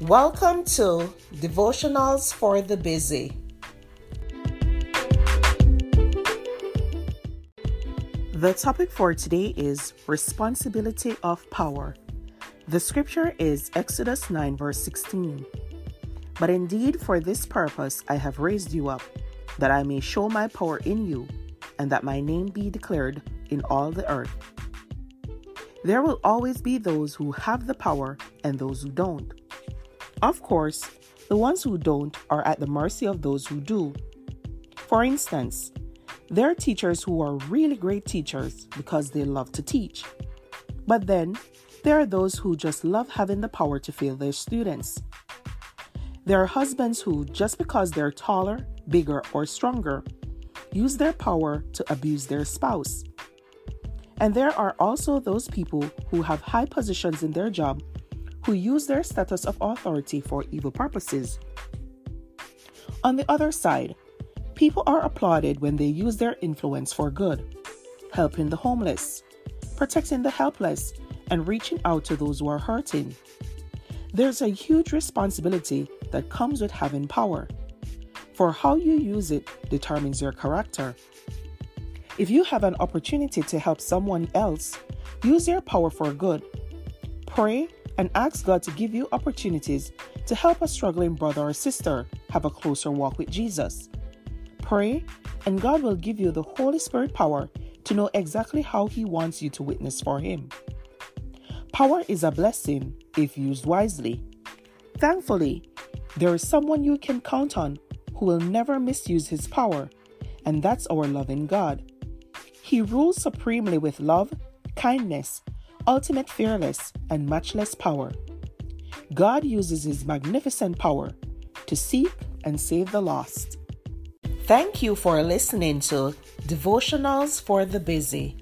Welcome to Devotionals for the Busy. The topic for today is responsibility of power. The scripture is Exodus 9, verse 16. But indeed, for this purpose I have raised you up, that I may show my power in you, and that my name be declared in all the earth. There will always be those who have the power and those who don't. Of course, the ones who don't are at the mercy of those who do. For instance, there are teachers who are really great teachers because they love to teach. But then, there are those who just love having the power to fail their students. There are husbands who, just because they're taller, bigger, or stronger, use their power to abuse their spouse. And there are also those people who have high positions in their job who use their status of authority for evil purposes. On the other side, people are applauded when they use their influence for good, helping the homeless, protecting the helpless, and reaching out to those who are hurting. There's a huge responsibility that comes with having power, for how you use it determines your character. If you have an opportunity to help someone else, use your power for good. Pray and ask God to give you opportunities to help a struggling brother or sister have a closer walk with Jesus. Pray, and God will give you the Holy Spirit power to know exactly how He wants you to witness for Him. Power is a blessing if used wisely. Thankfully, there is someone you can count on who will never misuse his power, and that's our loving God. He rules supremely with love, kindness, ultimate fearless, and matchless power. God uses his magnificent power to seek and save the lost. Thank you for listening to Devotionals for the Busy.